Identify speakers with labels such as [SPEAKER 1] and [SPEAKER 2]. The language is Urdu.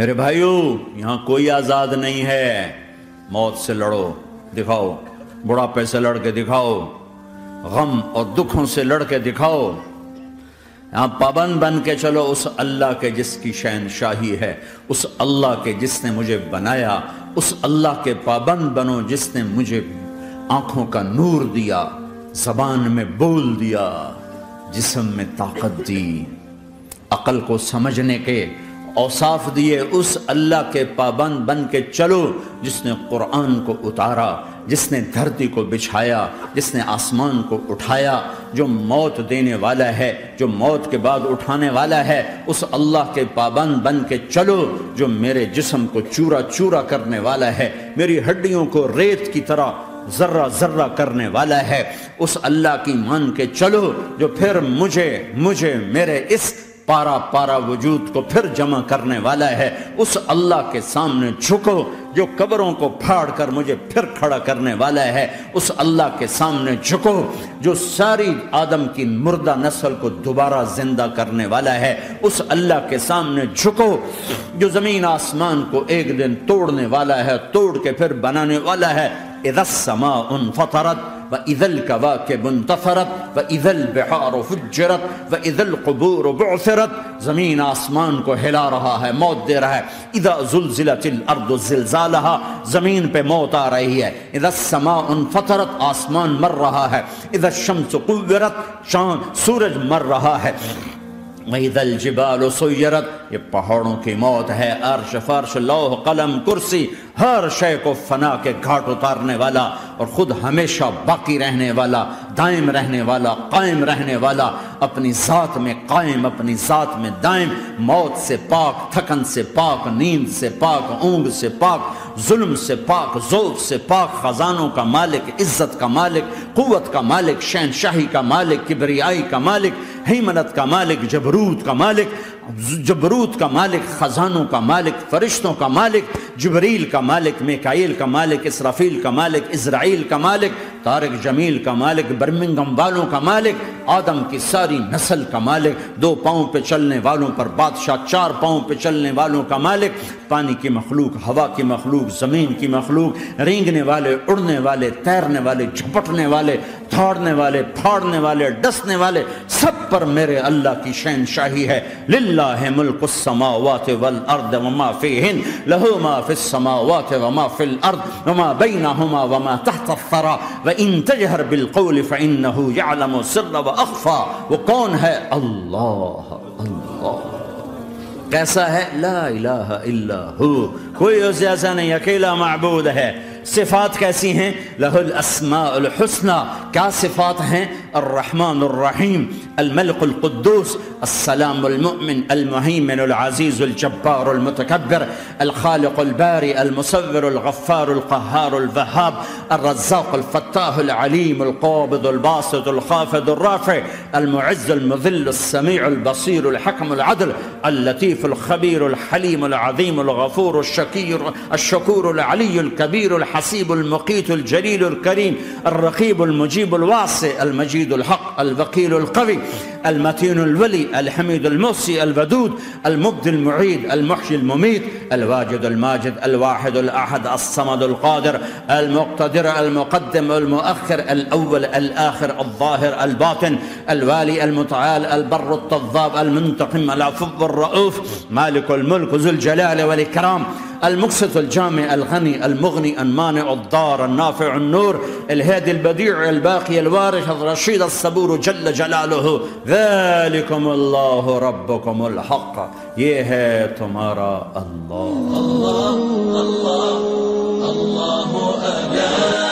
[SPEAKER 1] میرے بھائیو، یہاں کوئی آزاد نہیں ہے۔ موت سے لڑو، دکھاؤ۔ بڑھاپے سے لڑ کے دکھاؤ۔ غم اور دکھوں سے لڑ کے دکھاؤ۔ یہاں پابند بن کے چلو۔ اس اللہ کے جس کی شہن شاہی ہے، اس اللہ کے جس نے مجھے بنایا، اس اللہ کے پابند بنو جس نے مجھے آنکھوں کا نور دیا، زبان میں بول دیا، جسم میں طاقت دی۔ عقل کو سمجھنے کے اوصاف دیے، اس اللہ کے پابند بن کے چلو جس نے قرآن کو اتارا، جس نے دھرتی کو بچھایا، جس نے آسمان کو اٹھایا۔ جو موت دینے والا ہے، جو موت کے بعد اٹھانے والا ہے، اس اللہ کے پابند بن کے چلو جو میرے جسم کو چورا چورا کرنے والا ہے، میری ہڈیوں کو ریت کی طرح ذرہ ذرہ کرنے والا ہے۔ اس اللہ کی مان کے چلو جو پھر مجھے مجھے میرے اس پارا پارا وجود کو پھر جمع کرنے والا ہے۔ اس اللہ کے سامنے جھکو جو قبروں کو پھاڑ کر مجھے پھر کھڑا کرنے والا ہے۔ اس اللہ کے سامنے جھکو جو ساری آدم کی مردہ نسل کو دوبارہ زندہ کرنے والا ہے۔ اس اللہ کے سامنے جھکو جو زمین آسمان کو ایک دن توڑنے والا ہے، توڑ کے پھر بنانے والا ہے۔ اذا السماء انفطرت واذا الكواكب انتثرت واذا البحار فجرت واذا القبور بعثرت زمین آسمان کو ہلا رہا ہے، موت دے رہا ہے۔ اذا زلزلت الارض زلزالها زمین پہ موت آ رہی ہے۔ اذا السماء انفطرت آسمان مر رہا ہے۔ اذا الشمس قورت چاند سورج مر رہا ہے۔ وَإِذَا الْجِبَالُ سُيِّرَتْ، یہ پہاڑوں کی موت ہے، عرش فرش، لوح، قلم، کرسی، ہر شے کو فنا کے گھاٹ اتارنے والا اور خود ہمیشہ باقی رہنے والا، دائم رہنے والا، قائم رہنے والا، اپنی ذات میں قائم، اپنی ذات میں دائم، موت سے پاک، تھکن سے پاک، نیند سے پاک، اونگ سے پاک، ظلم سے پاک، ذوق سے پاک، خزانوں کا مالک، عزت کا مالک، قوت کا مالک، شہنشاہی کا مالک، کبریائی کا مالک حیمنت کا مالک جبروت کا مالک جبروت کا مالک خزانوں کا مالک فرشتوں کا مالک جبریل کا مالک میکائیل کا مالک اسرافیل کا مالک اسرائیل کا مالک طارق جمیل کا مالک برمنگم والوں کا مالک آدم کی ساری نسل کا مالک دو پاؤں پہ چلنے والوں پر بادشاہ چار پاؤں پہ چلنے والوں کا مالک پانی کی مخلوق، ہوا کی مخلوق، زمین کی مخلوق، رینگنے والے، اڑنے والے، تیرنے والے، جھپٹنے والے، دھاڑنے والے، پھاڑنے والے، ڈسنے والے، سب پر میرے اللہ کی شہن شاہی ہے۔ للہ ملک السماوات والارض وما فیہن، لہو ما فی السماوات وما فی الارض وما بینہما وما تحت الثرى وَإِن تَجْهَرْ بِالْقَوْلِ فَإِنَّهُ يَعْلَمُ سِرَّ وَأَخْفَى وہ کون ہے؟ اللہ اللہ۔ کیسا ہے؟ لا الہ الا ہو۔ کوئی اس جیسا نہیں، اکیلا معبود ہے۔ صفات کیسی ہیں؟ لہ الاسماء الحسنہ کیا صفات ہیں؟ الرحمن الرحیم الملک القدوس، السلام المؤمن، المهيمن العزيز، الجبار المتكبر، الخالق الباري، المصور الغفار القهار الوهاب، الرزاق الفتاح العليم، القابض الباسط الخافض الرافع، المعز المذل السميع البصير الحكم العدل، اللطيف الخبير الحليم العظيم الغفور الشكير، الشكور العلي الكبير الحسيب المقيت الجليل الكريم، الرقيب المجيب الواسع المجيد الحق، الوكيل القوي، المتين الولي، الحميد الموصي الودود، المبدي المعيد، المحيي المميت، الواجد الماجد، الواحد الأحد، الصمد القادر، المقتدر، المقدم، المؤخر، الأول، الآخر، الظاهر، الباطن، الوالي، المتعال، البر التضاب، المنتقم، العفو الرؤوف، مالك الملك، ذو الجلال والإكرام. المقسط الجامع الغني المغني المانع الضار النافع النور الهادي البديع الباقي الوارث الرشيد الصبور جل جلاله ذلكم الله ربكم الحق یہ ہے تمہارا اللہ
[SPEAKER 2] الله الله الله ألا